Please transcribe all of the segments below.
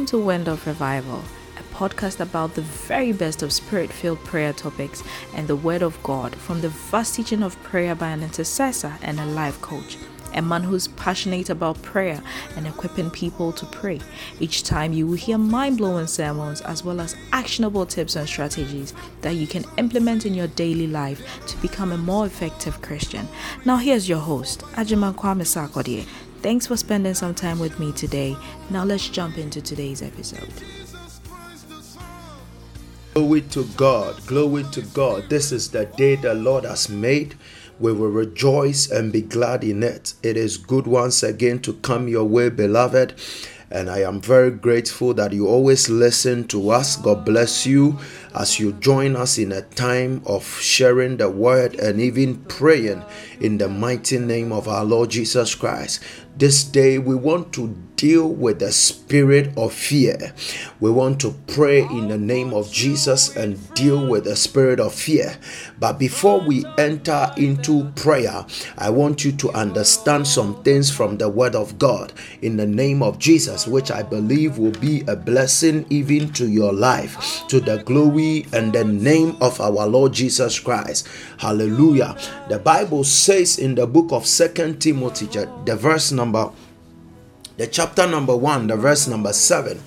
Welcome to Wind of Revival, a podcast about the very best of spirit filled prayer topics and the Word of God from the vast teaching of prayer by an intercessor and a life coach a man who's passionate about prayer and equipping people to pray. Each time you will hear mind blowing sermons as well as actionable tips and strategies that you can implement in your daily life to become a more effective Christian. Now, here's your host, Ajiman Kwame Sarkodie. Thanks for spending some time with me today. Now, let's jump into today's episode. Glory to God, glory to God. This is the day the Lord has made we will rejoice and be glad in it. It is good once again to come your way, beloved. And I am very grateful that you always listen to us. God bless you as you join us in a time of sharing the word and even praying in the mighty name of our Lord Jesus Christ. This day, we want to deal with the spirit of fear. We want to pray in the name of Jesus and deal with the spirit of fear. But before we enter into prayer, I want you to understand some things from the Word of God in the name of Jesus, which I believe will be a blessing even to your life, to the glory and the name of our Lord Jesus Christ. Hallelujah. The Bible says in the book of Second Timothy, the verse number the chapter number 1, the verse number 7,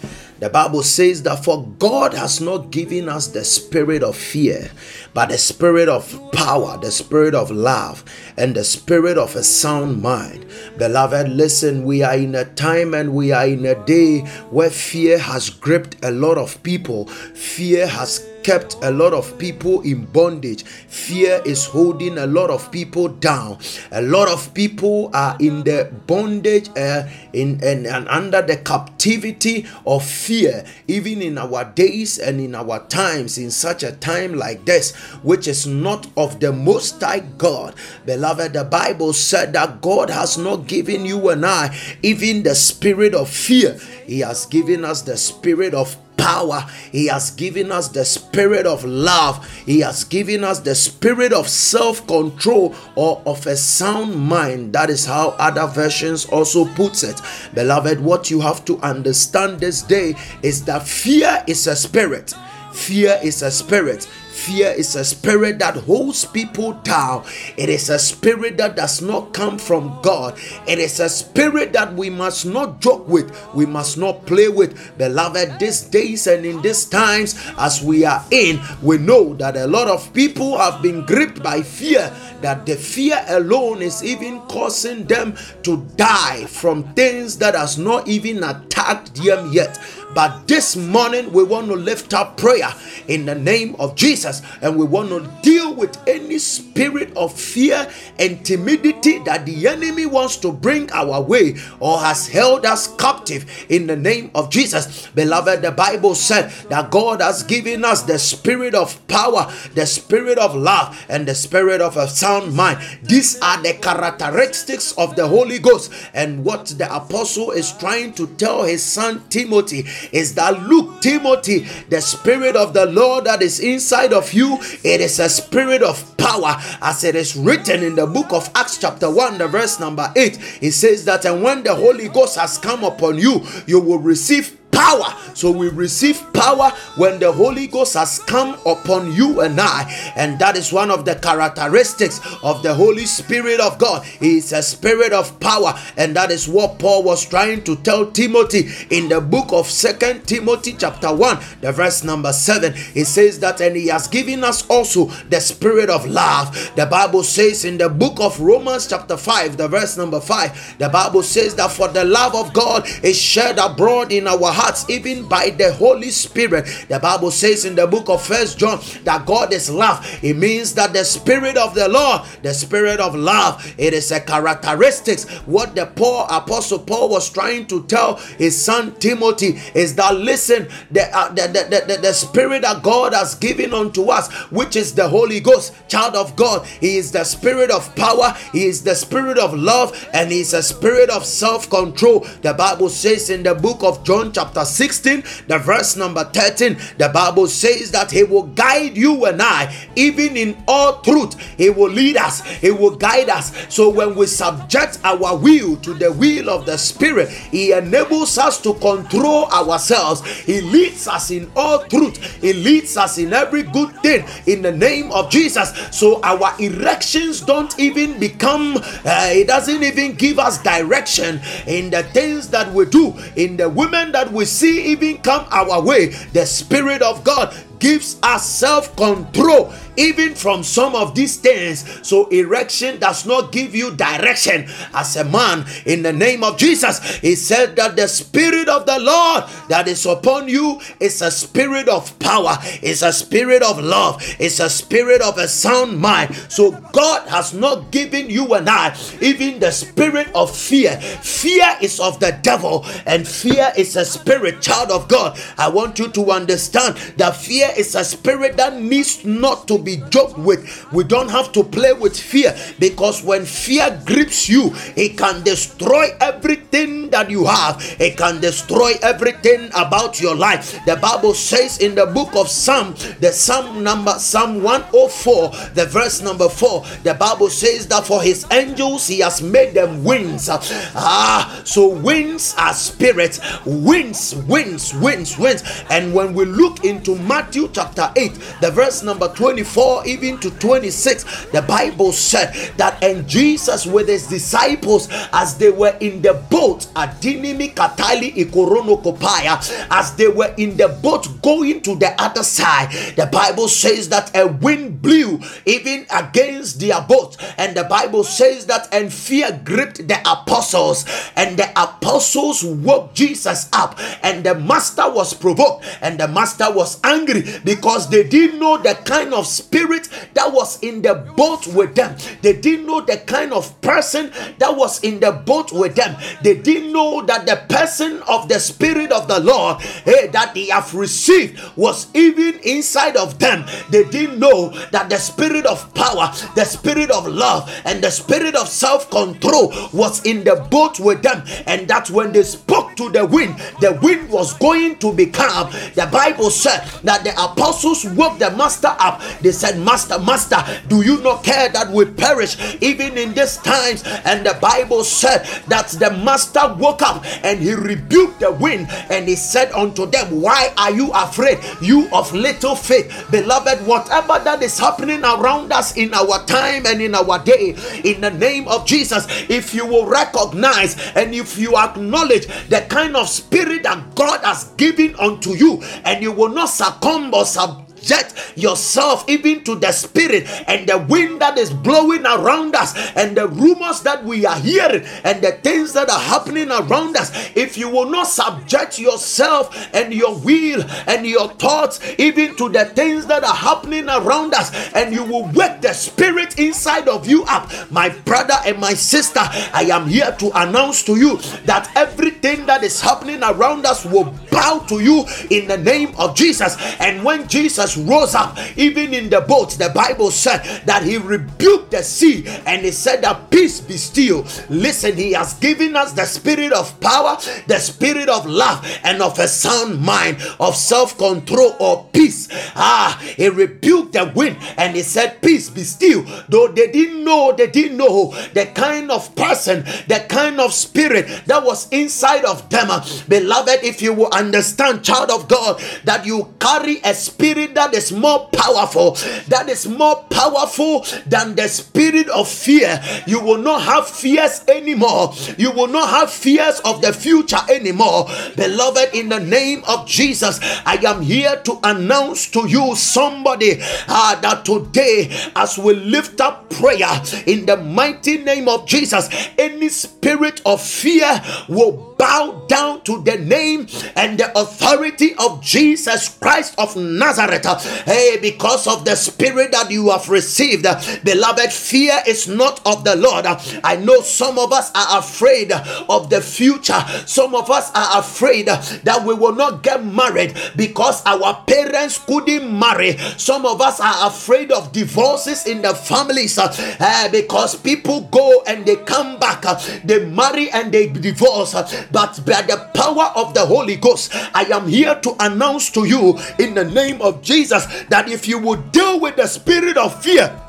the Bible says that for God has not given us the spirit of fear, but the spirit of power, the spirit of love, and the spirit of a sound mind. Beloved, listen, we are in a time and we are in a day where fear has gripped a lot of people. Fear has kept a lot of people in bondage. Fear is holding a lot of people down. A lot of people are in the bondage uh, in and, and under the captivity of fear, even in our days and in our times, in such a time like this, which is not of the Most High God. Beloved, the Bible said that God has not given you and I even the spirit of fear, He has given us the spirit of power. He has given us the spirit of love. He has given us the spirit of self control or of a sound mind. That is how other versions also puts it. Beloved, what you have to understand this day is that fear is a spirit. Fear is a spirit. Fear is a spirit that holds people down. It is a spirit that does not come from God. It is a spirit that we must not joke with, we must not play with. Beloved, these days and in these times as we are in, we know that a lot of people have been gripped by fear, that the fear alone is even causing them to die from things that has not even attacked them yet. But this morning, we want to lift up prayer in the name of Jesus and we want to deal with any spirit of fear and timidity that the enemy wants to bring our way or has held us captive in the name of Jesus. Beloved, the Bible said that God has given us the spirit of power, the spirit of love, and the spirit of a sound mind. These are the characteristics of the Holy Ghost. And what the apostle is trying to tell his son Timothy is that look, Timothy, the spirit of the Lord that is inside of you, it is a spirit of power, as it is written in the book of Acts, chapter 1, the verse number 8. It says that, and when the Holy Ghost has come upon you, you will receive power. So we receive power when the Holy Ghost has come upon you and I. And that is one of the characteristics of the Holy Spirit of God. He is a spirit of power. And that is what Paul was trying to tell Timothy in the book of Second Timothy, chapter 1, the verse number 7. He says that, and he has given us also the spirit of love. The Bible says in the book of Romans, chapter 5, the verse number 5, the Bible says that for the love of God is shed abroad in our hearts hearts even by the Holy Spirit. The Bible says in the book of First John that God is love. It means that the Spirit of the Lord, the Spirit of love, it is a characteristics. What the Paul Apostle Paul was trying to tell his son Timothy is that listen, the, uh, the, the, the, the Spirit that God has given unto us, which is the Holy Ghost, child of God, He is the Spirit of power, He is the Spirit of love, and He is a Spirit of self control. The Bible says in the book of John, chapter chapter 16, the verse number 13, the Bible says that He will guide you and I, even in all truth. He will lead us, He will guide us. So when we subject our will to the will of the Spirit, He enables us to control ourselves. He leads us in all truth, He leads us in every good thing in the name of Jesus. So our erections don't even become, uh, it doesn't even give us direction in the things that we do, in the women that we see even come our way. The Spirit of God gives us self control even from some of these things. So, erection does not give you direction as a man. In the name of Jesus, he said that the Spirit of the Lord that is upon you is a spirit of power, it's a spirit of love, it's a spirit of a sound mind. So, God has not given you and I even the spirit of fear. Fear is of the devil, and fear is a spirit, child of God. I want you to understand that fear is a spirit that needs not to be joked with. We don't have to play with fear because when fear grips you, it can destroy everything that you have, it can destroy everything about your life. The Bible says in the book of Psalm, the Psalm number Psalm 104, the verse number 4, the Bible says that for his angels he has made them wings. Ah, so winds are spirits, winds, winds, winds, winds. And when we look into Matthew chapter 8, the verse number 24 even to 26, the Bible said that and Jesus with his disciples as they were in the boat, Adinimi Katali Ikorono Kopaya, as they were in the boat going to the other side, the Bible says that a wind blew even against their boat, and the Bible says that and fear gripped the apostles, and the apostles woke Jesus up, and the master was provoked, and the master was angry because they didn't know the kind of spirit that was in the boat with them. They didn't know the kind of person that was in the boat with them. They didn't know that the person of the spirit of the Lord hey, that they have received was even inside of them. They didn't know that the spirit of power, the spirit of love, and the spirit of self control was in the boat with them. And that when they spoke to the wind, the wind was going to be calm. The Bible said that the apostles woke the master up. They said, Master, Master, do you not care that we perish even in these times? And the Bible said that the master woke up and he rebuked the wind and he said unto them, Why are you afraid, you of little faith? Beloved, whatever that is happening around us in our time and in our day, in the name of Jesus, if you will recognize and if you acknowledge the kind of spirit that God has given unto you, and you will not succumb or subdue subject yourself even to the spirit and the wind that is blowing around us and the rumors that we are hearing and the things that are happening around us. If you will not subject yourself and your will and your thoughts even to the things that are happening around us, and you will wake the spirit inside of you up, my brother and my sister, I am here to announce to you that everything that is happening around us will bow to you in the name of Jesus. And when Jesus rose up, even in the boat, the Bible said that he rebuked the sea and he said that peace be still. Listen, he has given us the spirit of power, the spirit of love, and of a sound mind, of self control or peace. Ah, he rebuked the wind and he said, Peace be still. Though they didn't know, they didn't know the kind of person, the kind of spirit that was inside of them. Beloved, if you will understand, child of God, that you carry a spirit that that is more powerful, that is more powerful than the spirit of fear. You will not have fears anymore. You will not have fears of the future anymore. Beloved, in the name of Jesus, I am here to announce to you somebody uh, that today, as we lift up prayer in the mighty name of Jesus, any spirit of fear will bow down to the name and the authority of Jesus Christ of Nazareth. Hey, because of the spirit that you have received, beloved, fear is not of the Lord. I know some of us are afraid of the future, some of us are afraid that we will not get married because our parents couldn't marry. Some of us are afraid of divorces in the families uh, because people go and they come back, uh, they marry and they divorce. but by the power of the Holy Ghost, I am here to announce to you in the name of Jesus that if you would deal with the spirit of fear,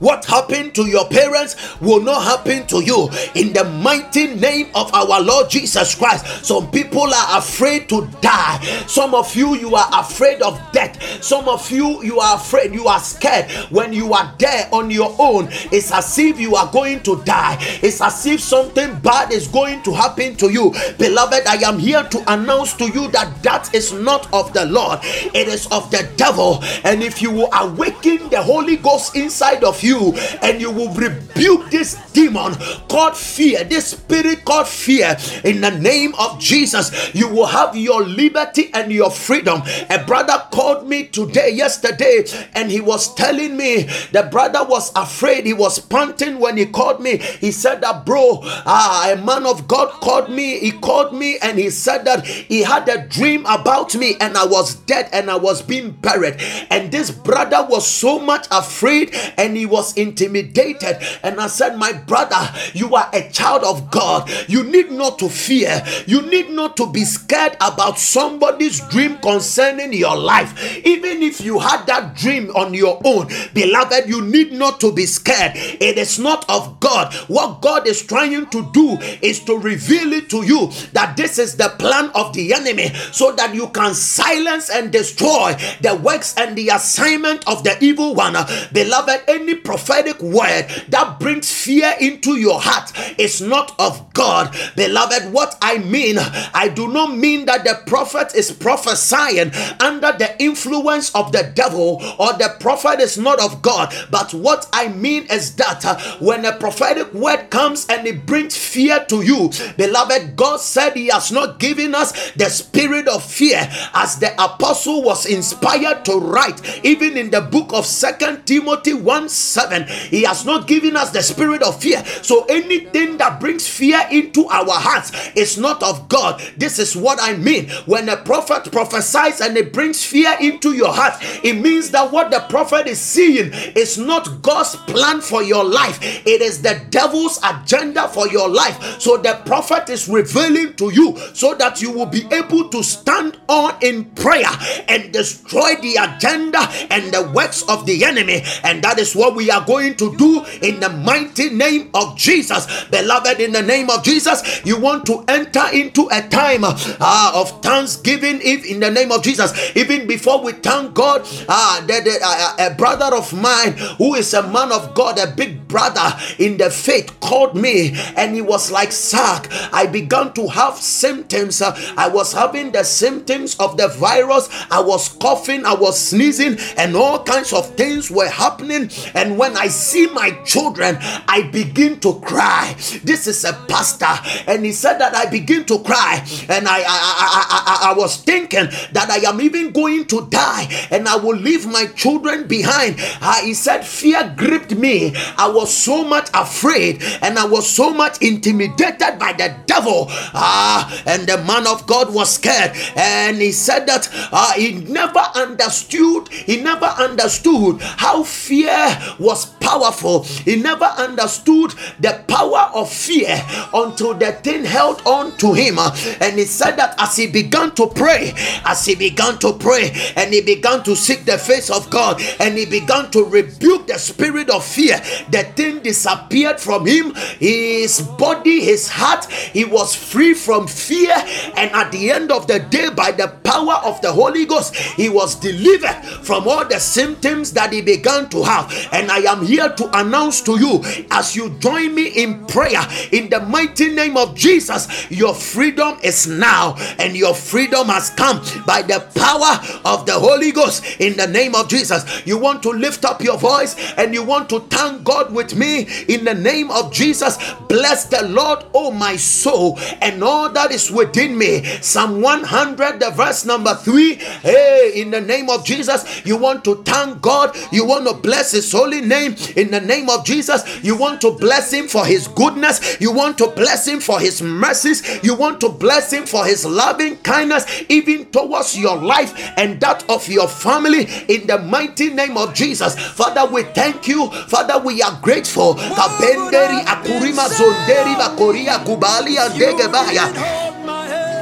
what happened to your parents will not happen to you in the mighty name of our Lord Jesus Christ. Some people are afraid to die. Some of you, you are afraid of death. Some of you, you are afraid, you are scared. When you are there on your own, it's as if you are going to die. It's as if something bad is going to happen to you. Beloved, I am here to announce to you that that is not of the Lord, it is of the devil. And if you will awaken the Holy Ghost inside of you, you and you will rebuke this demon called fear, this spirit called fear in the name of Jesus. You will have your liberty and your freedom. A brother called me today, yesterday, and he was telling me the brother was afraid. He was panting when he called me. He said that, bro, ah, a man of God called me. He called me and he said that he had a dream about me and I was dead and I was being buried. And this brother was so much afraid and he was was intimidated. And I said, My brother, you are a child of God. You need not to fear. You need not to be scared about somebody's dream concerning your life. Even if you had that dream on your own, beloved, you need not to be scared. It is not of God. What God is trying to do is to reveal it to you that this is the plan of the enemy so that you can silence and destroy the works and the assignment of the evil one. Beloved, any prophetic word that brings fear into your heart is not of God. Beloved, what I mean, I do not mean that the prophet is prophesying under the influence of the devil or the prophet is not of God. But what I mean is that uh, when a prophetic word comes and it brings fear to you, beloved, God said He has not given us the spirit of fear as the apostle was inspired to write, even in the book of Second Timothy 1 7 7 he has not given us the spirit of fear. So anything that brings fear into our hearts is not of god. This is what i mean. When a prophet prophesies and it brings fear into your heart it means that what the prophet is seeing is not god's plan for your life. It is the devil's agenda for your life. So the prophet is revealing to you so that you will be able to stand on in prayer and destroy the agenda and the works of the enemy. And that is what we are going to do in the mighty name of Jesus. Beloved, in the name of Jesus, you want to enter into a time uh, of thanksgiving if in the name of Jesus. Even before we thank God, uh, the, the, uh, a brother of mine who is a man of God, a big brother in the faith, called me and he was like, Sark, I began to have symptoms. Uh, I was having the symptoms of the virus. I was coughing, I was sneezing, and all kinds of things were happening. And when I see my children, I begin to cry. This is a pastor, and he said that I begin to cry, and I I, I, I, I was thinking that I am even going to die, and I will leave my children behind. Uh, he said, Fear gripped me. I was so much afraid, and I was so much intimidated by the devil. Ah, and the man of God was scared, and he said that uh, he never understood, he never understood how fear was powerful. He never understood the power of fear until the thing held on to him. And he said that as he began to pray, as he began to pray, and he began to seek the face of God, and he began to rebuke the spirit of fear, the thing disappeared from him. His body, his heart, he was free from fear. And at the end of the day, by the power of the Holy Ghost, he was delivered from all the symptoms that he began to have. And I am here to announce to you as you join me in prayer in the mighty name of Jesus, your freedom is now and your freedom has come by the power of the Holy Ghost in the name of Jesus. You want to lift up your voice and you want to thank God with me in the name of Jesus. Bless the Lord, oh my soul, and all that is within me. Psalm 100, the verse number 3. Hey, in the name of Jesus, you want to thank God, you want to bless His holy name name. In the name of Jesus, you want to bless him for his goodness. You want to bless him for his mercies. You want to bless him for his loving kindness, even towards your life and that of your family. In the mighty name of Jesus, Father, we thank you. Father, we are grateful. Kabenderi akurima zonderi bakoria kubali andegebaya.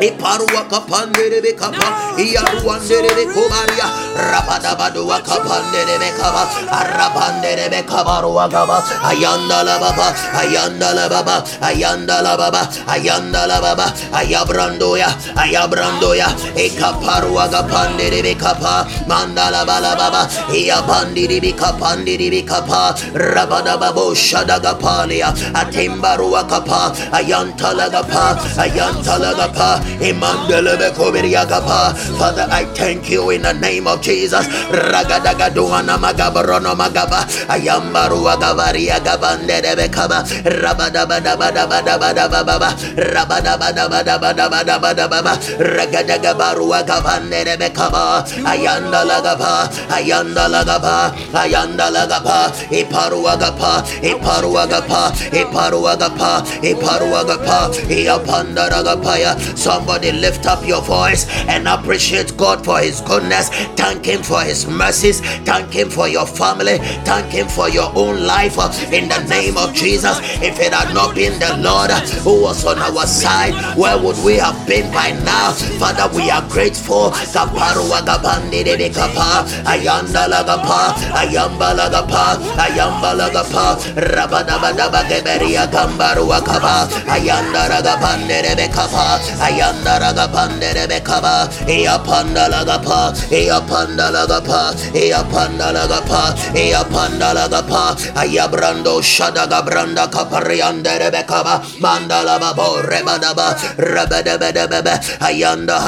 Iparua kapandere be kapa, ah, iaruandere be kobaria, rabadabadua kapandere be kaba, arabandere be kabarua kaba, ayanda la baba, ayanda la baba, ayanda la baba, ayanda la baba, ayabrandoya, ayabrandoya, ekaparua kapandere be kapa, mandala bala baba, iabandiri be kapandiri be kapa, rabadababo shadagapalia, atimbarua kapa, ayantala gapa, ayantala gapa, Father, I thank you in the name of Jesus. Ragadagaduana magabarono magaba. Ayambaru agavaria gabande. Rabadabadabadabadabadababa. Rabadabadabadabadabadababa. Ragadagabaru agavande debekaba. Ayanda. Ayanda. Ayanda lagaba. Iparu agapa. Iparu agapa. Iparu agapa. Somebody lift up your voice and appreciate God for His goodness. Thank Him for His mercies. Thank Him for your family. Thank Him for your own life. Uh, in the name of Jesus, if it had not been the Lord uh, who was on our side, where would we have been by now? Father, we are grateful. Ayanda ayanda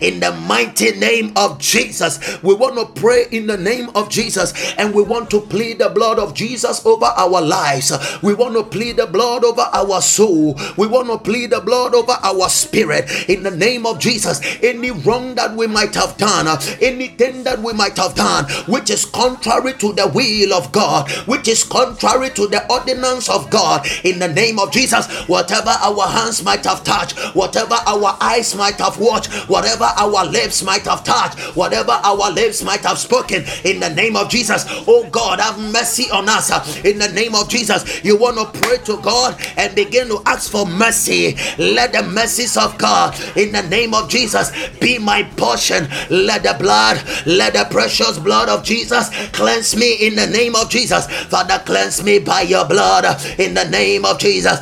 in the mighty name of Jesus we want to pray in the name of Jesus and we want to plead the blood of Jesus over our lives. We want to plead the blood over our soul. We want to plead the blood over our spirit in the name of Jesus. Any wrong that we might have done, anything that we might have done, which is contrary to the will of God, which is contrary to the ordinance of God, in the name of Jesus, whatever our hands might have touched, whatever our eyes might have watched, whatever our lips might have touched, whatever our lips might have spoken, in the name of Jesus, oh God, have mercy on us Uh, in the name of Jesus. You want to pray to God and begin to ask for mercy. Let the mercies of God in the name of Jesus be my portion. Let the blood, let the precious blood of Jesus cleanse me in the name of Jesus. Father, cleanse me by your blood uh, in the name of Jesus.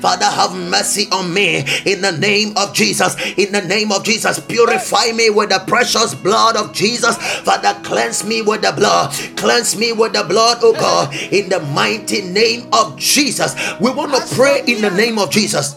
Father, have mercy on me in the name of Jesus. In the name of Jesus, purify me with the precious blood of Jesus. Father, cleanse me with the blood Cleanse me with the blood, oh God, in the mighty name of Jesus. We want to pray in the name of Jesus.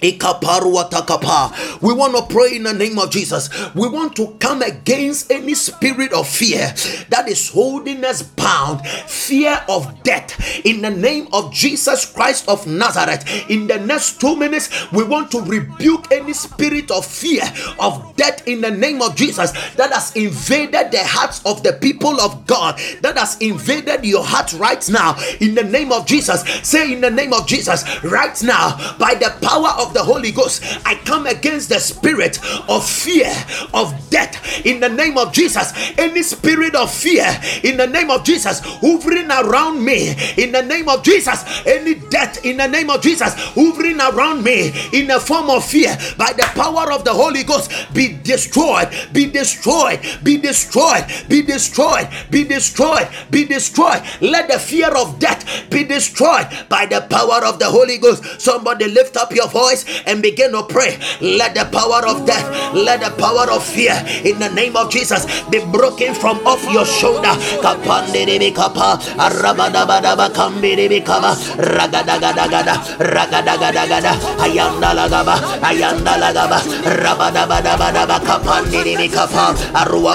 We want to pray in the name of Jesus. We want to come against any spirit of fear that is holding us bound, fear of death. In the name of Jesus Christ of Nazareth, in the next two minutes, we want to rebuke any spirit of fear of death in the name of Jesus that has invaded the hearts of the people of God, that has invaded your heart right now. In the name of Jesus, say in the name of Jesus, right now, by the power of the Holy Ghost, I come against the spirit of fear of death in the name of Jesus. Any spirit of fear in the name of Jesus hovering around me in the name of Jesus. Any death in the name of Jesus hovering around me in the form of fear by the power of the Holy Ghost be destroyed, be destroyed, be destroyed, be destroyed, be destroyed, be destroyed. Let the fear of death be destroyed by the power of the Holy Ghost. Somebody lift up your voice and begin to pray. Let the power of death, let the power of fear in the name of Jesus be broken from off your shoulder. Ayandalagaba, Ayandalagaba, Rabadabadabadaba Kapandibikapa, Arua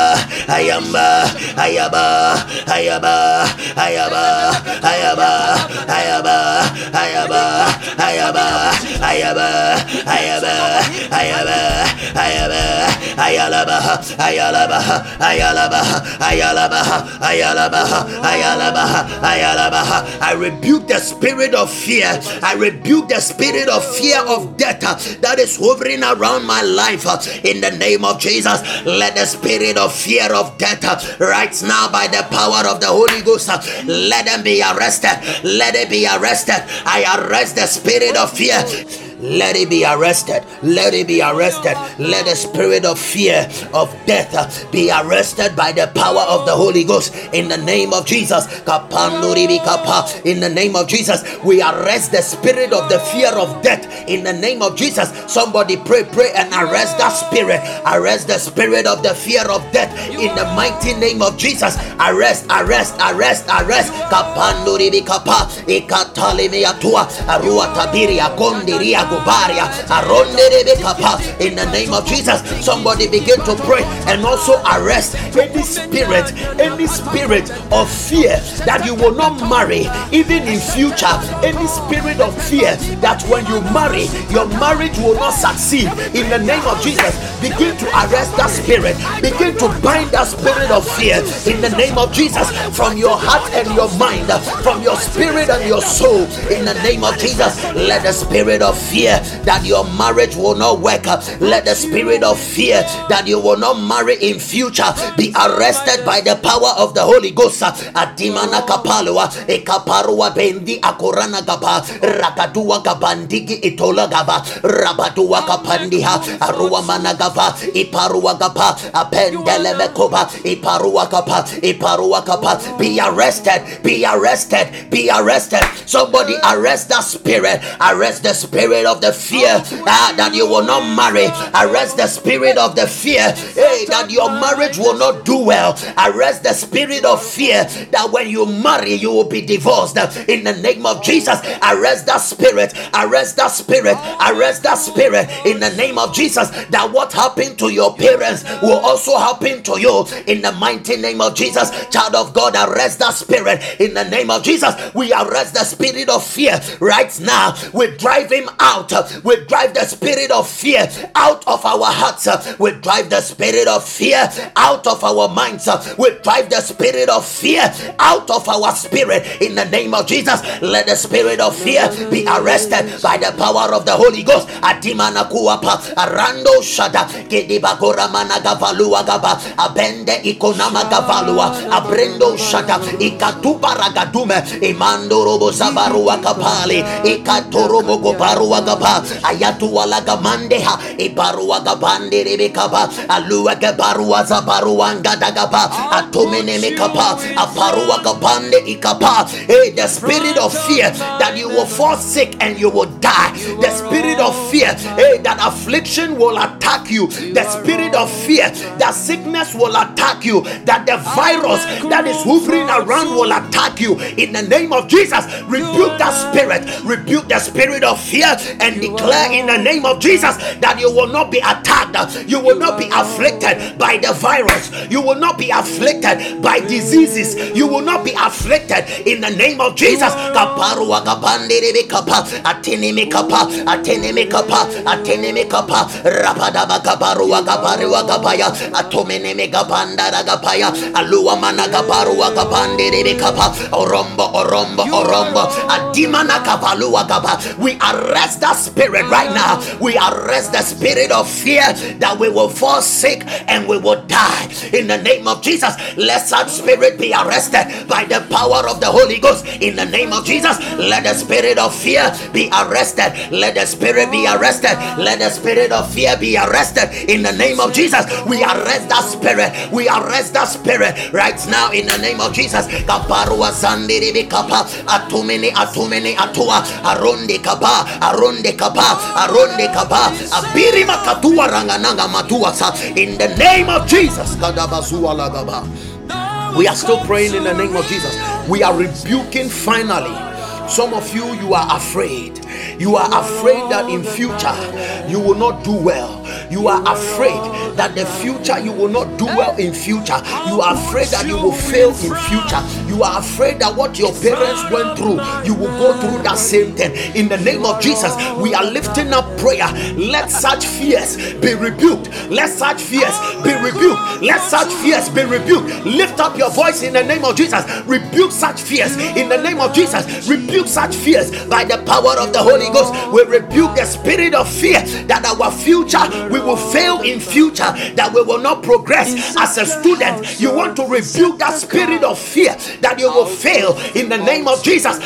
ayamba ayaba ayaba ayaba ayaba ayaba ayaba ayaba ayaba ayaba ayaba ayaba ayalaba ayalaba ayalaba ayalaba ayalaba ayalaba ayalaba I rebuke the spirit of fear I rebuke the spirit of fear of death that is hovering around my life in the name of Jesus let the spirit of fear of death uh, right now by the power of the Holy Ghost uh, let them be arrested let it be arrested. I arrest the spirit of fear let it be arrested. Let it be arrested. Let the spirit of fear of death uh, be arrested by the power of the Holy Ghost in the name of Jesus. In the name of Jesus, we arrest the spirit of the fear of death in the name of Jesus. Somebody pray, pray, and arrest that spirit. Arrest the spirit of the fear of death in the mighty name of Jesus. Arrest, arrest, arrest, arrest. Kapanduri kapa ikatalimi atua arua tabiria kondiria in the name of Jesus. Somebody begin to pray and also arrest any spirit, any spirit of fear that you will not marry, even in future. Any spirit of fear that when you marry, your marriage will not succeed. In the name of Jesus, begin to arrest that spirit. Begin to bind that spirit of fear. In the name of Jesus, from your heart and your mind, from your spirit and your soul. In the name of Jesus, let the spirit of fear fear that your marriage will not work. Let the spirit of fear that you will not marry in future be arrested by the power of the Holy Ghost. Bendi itola gaba rabadua kapandiha arua managava iparua gaba apendele mekoba iparua kapa iparua kapa be arrested be arrested be arrested somebody arrest that spirit arrest the spirit of the fear ah, that you will not marry. Arrest the spirit of the fear hey, that your marriage will not do well. Arrest the spirit of fear that when you marry, you will be divorced. In the name of Jesus, arrest that spirit. Arrest that spirit. Arrest that spirit. In the name of Jesus, that what happened to your parents will also happen to you. In the mighty name of Jesus, child of God, arrest that spirit. In the name of Jesus, we arrest the spirit of fear right now. We drive him out out. Uh, we drive the spirit of fear out of our hearts. Uh, we drive the spirit of fear out of our minds. Uh, we drive the spirit of fear out of our spirit. In the name of Jesus, let the spirit of fear be arrested by the power of the Holy Ghost. Atimana kuapa arando shada kedibagora managavalua gaba abende ikonama gavalua abrendo shada ikatuba ragadume imando robo zabarua kapali ikatorobo gobarua gaba ayatu wala gamandeha ibarua gabande rebekaba alua gabarua zabarua ngadagaba atomene mekapa aparua gabande ikapa. Hey the spirit of fear that you will fall sick and you will die. The spirit of fear hey that affliction will attack you. The spirit of fear that sickness will attack you. That the virus that is hovering around will attack you. In the name of Jesus rebuke that spirit. Rebuke the spirit of fear and declare in the name of Jesus that you will not be attacked, you will not be afflicted by the virus, you will not be afflicted by diseases, you will not be afflicted in the name of Jesus. we arrest arrest that spirit right mm. now. We arrest the spirit of fear that we will fall sick and we will die. In the name of Jesus, let such spirit be arrested by the power of the Holy Ghost. In the name of Jesus, let the spirit of fear be arrested. Let the spirit be arrested. Let the spirit of fear be arrested. In the name of Jesus, we arrest that spirit. We arrest that spirit right now in the name of Jesus. Kaparua sandiri atumini atumini atua aronde kapa aronde kapa aronde kapa abiri makatua rangananga matua sa in the name of Jesus. Kadabazua lagaba. We are still praying in the name of Jesus. We are rebuking finally. Some of you, you are afraid. You are afraid that in future you will not do well. You are afraid that the future you will not do well in future. You are afraid that you will fail in future. You are afraid that what your parents went through, you will go through that same thing. In the name of Jesus, we are lifting up prayer. Let such fears be rebuked. Let such fears be rebuked. Let such fears be rebuked. Lift up your voice in the name of Jesus. Rebuke such fears in the name of Jesus. Rebuke such fears by the power of the Holy Ghost. We rebuke the spirit of fear that our future we will fail in future, that we will not progress as a student. You want to rebuke that spirit of fear that you will fail in the name of Jesus.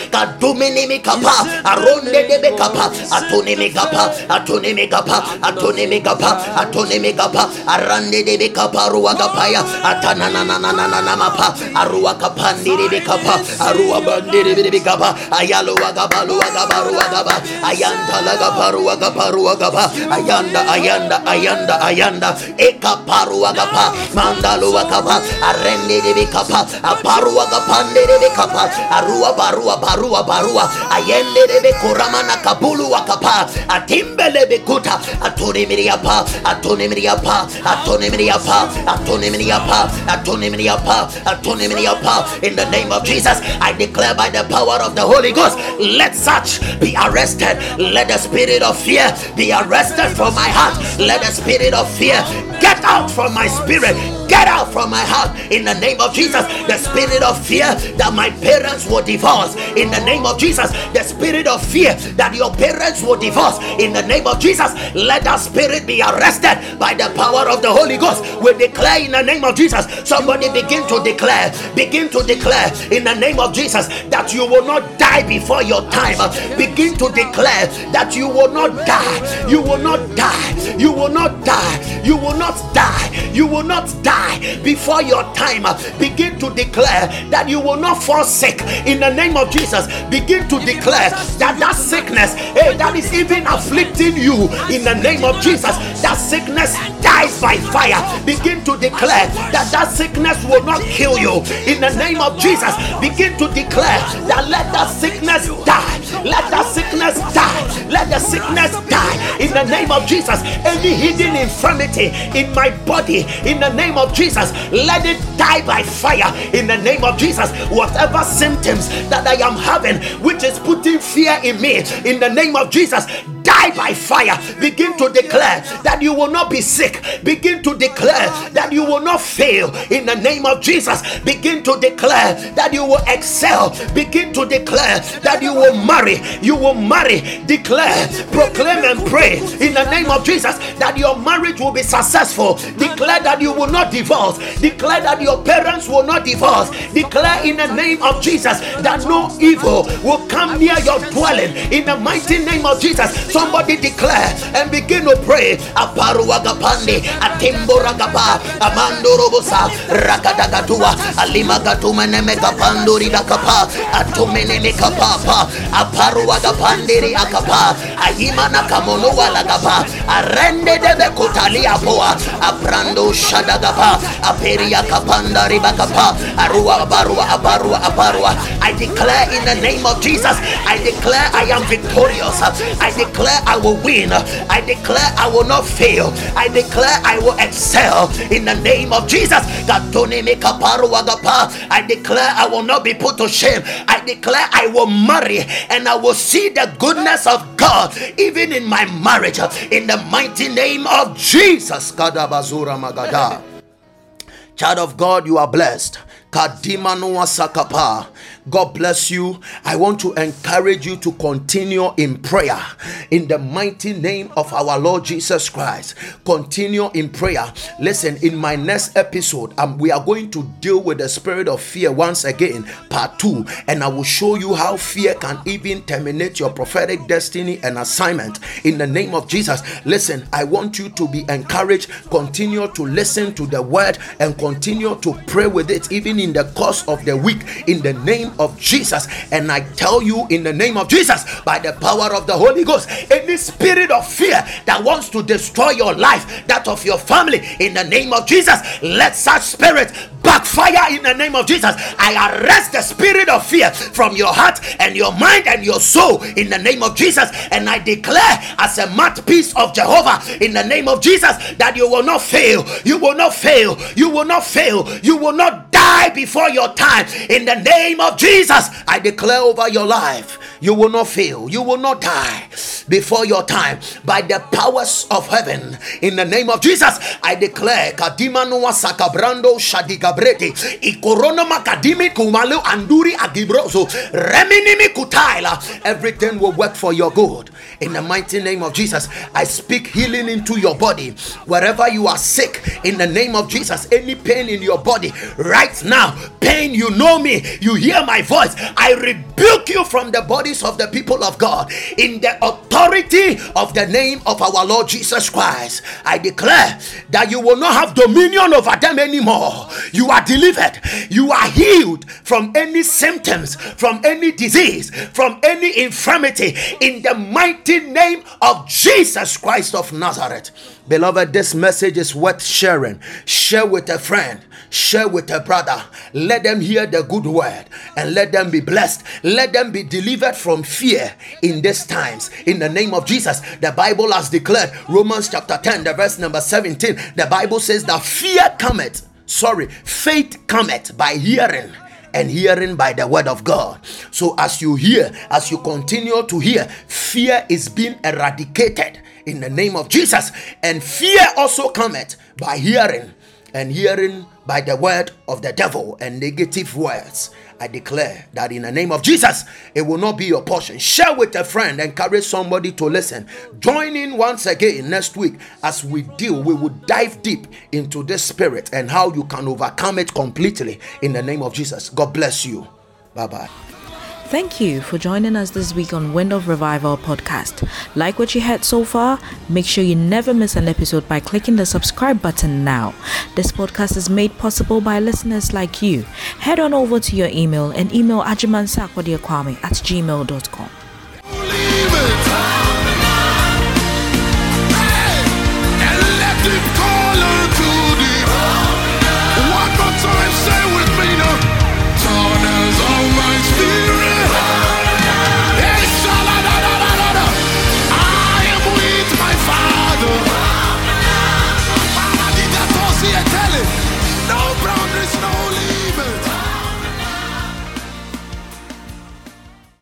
Kapa, arande debe kapa, ruwa kapaya, atanananananana mapa, aruwa kapandi debe kapa, aruwa bandiri debe kapa, ayalo wagaba, luwagaba, ruwagaba, ayanta lagapa, ruwagapa, ruwagaba, ayanda, ayanda, ayanda ayanda. Eka parua gapa mandalua kapa arende de kapa aparua kapande de kapa arua barua barua barua. Ayende de kuramana kabulu wakapa atimbele bekuta atone miriapa. Atone miriapa. Atone miriapa. Atone miriapa. Atone miriapa. Atone miriapa. In the name of Jesus I declare by the power of the Holy Ghost let such be arrested. Let the spirit of fear be arrested from my heart. Let the spirit of fear get out from my spirit get out from my heart in the name of Jesus. The spirit of fear that my parents will divorce in the name of Jesus. The spirit of fear that your parents will divorce in the name of Jesus. Let that spirit be arrested by the power of the Holy Ghost. We declare in the name of Jesus. Somebody begin to declare, begin to declare in the name of Jesus that you will not die before your time. Begin to declare that you will not die. You will not die. You will not die. You will not die. You will not die before your time. Begin to declare that you will not fall sick in the name of Jesus. Begin to declare that that sickness hey, that is even afflicting you in the name of Jesus, that sickness dies by fire. Begin to declare that that sickness will not kill you in the name of Jesus. Begin to declare that let that sickness die. Let that sickness die. Let the sickness die in the name of Jesus. Any hidden infirmity in my body, in the name of Jesus, let it die by fire in the name of Jesus. Whatever symptoms that I am having, which is putting fear in me, in the name of Jesus, die by fire. Begin to declare that you will not be sick. Begin to declare that you will not fail in the name of Jesus. Begin to declare that you will excel. Begin to declare that you will marry. You will marry. Declare, proclaim, and pray in the name of Jesus that your marriage will be successful. Declare that you will not divorce. Declare that your parents will not divorce. Declare in the name of Jesus that no evil will come near your dwelling in the mighty name of Jesus. Somebody declare and begin to pray. Aparuagapande, Atimboragapa, Amandorobosa, Rakadagatua, Alimagatuma Nemekapanduri Dakapa, Atumene Mekapapa, Aparuagapandiri Akapa, Ayimana Kamonoa Lagapa, Arende de Kotalia Poa, Abrando Shadagapa, Aperia Kapanda Ribakapa, Arua Barua Abarua Abarua. I declare in the name of Jesus, I declare I am victorious. I declare I will win. I declare I will not fail. I declare I will excel in the name of Jesus. I declare I will not be put to shame. I declare I will marry and I will see the goodness of God even in my marriage in the mighty name of Jesus. Child of God, you are blessed. Kadima sakapa. God bless you. I want to encourage you to continue in prayer in the mighty name of our Lord Jesus Christ. Continue in prayer. Listen, in my next episode, um, we are going to deal with the spirit of fear once again, part two, and I will show you how fear can even terminate your prophetic destiny and assignment in the name of Jesus. Listen, I want you to be encouraged. Continue to listen to the word and continue to pray with it, even in the course of the week, in the name of Jesus. And I tell you, in the name of Jesus, by the power of the Holy Ghost, any spirit of fear that wants to destroy your life, that of your family, in the name of Jesus, let such spirit backfire in the name of Jesus. I arrest the spirit of fear from your heart and your mind and your soul in the name of Jesus. And I declare, as a mouthpiece of Jehovah, in the name of Jesus, that you will not fail. You will not fail. You will not fail. You will not die before your time. In the name of Jesus, I declare over your life, you will not fail. You will not die before your time by the powers of heaven. In the name of Jesus, I declare Sakabrando Makadimi Kumalu Anduri. Everything will work for your good. In the mighty name of Jesus, I speak healing into your body. Wherever you are sick, in the name of Jesus, any pain in your body right now, pain, you know me, you hear my voice. I rebuke you from the bodies of the people of God in the authority of the name of our Lord Jesus Christ. I declare that you will not have dominion over them anymore. You are delivered, you are healed from any symptoms, from any disease, from any infirmity in the mighty name of Jesus Christ of Nazareth. Beloved, this message is worth sharing. Share with a friend, share with a brother. Let them hear the good word and let them be blessed. Let them be delivered from fear in these times. In the name of Jesus, the Bible has declared, Romans chapter 10, the verse number 17, the Bible says that fear cometh, sorry, faith cometh by hearing and hearing by the word of God. So, as you hear, as you continue to hear, fear is being eradicated in the name of Jesus. And fear also cometh by hearing, and hearing by the word of the devil and negative words. I declare that in the name of Jesus, it will not be your portion. Share with a friend, encourage somebody to listen. Join in once again next week as we deal, we will dive deep into this spirit and how you can overcome it completely in the name of Jesus. God bless you. Bye bye. Thank you for joining us this week on Wind of Revival podcast. Like what you heard so far? Make sure you never miss an episode by clicking the subscribe button now. This podcast is made possible by listeners like you. Head on over to your email and email ajimansakwadiokwame at gmail.com.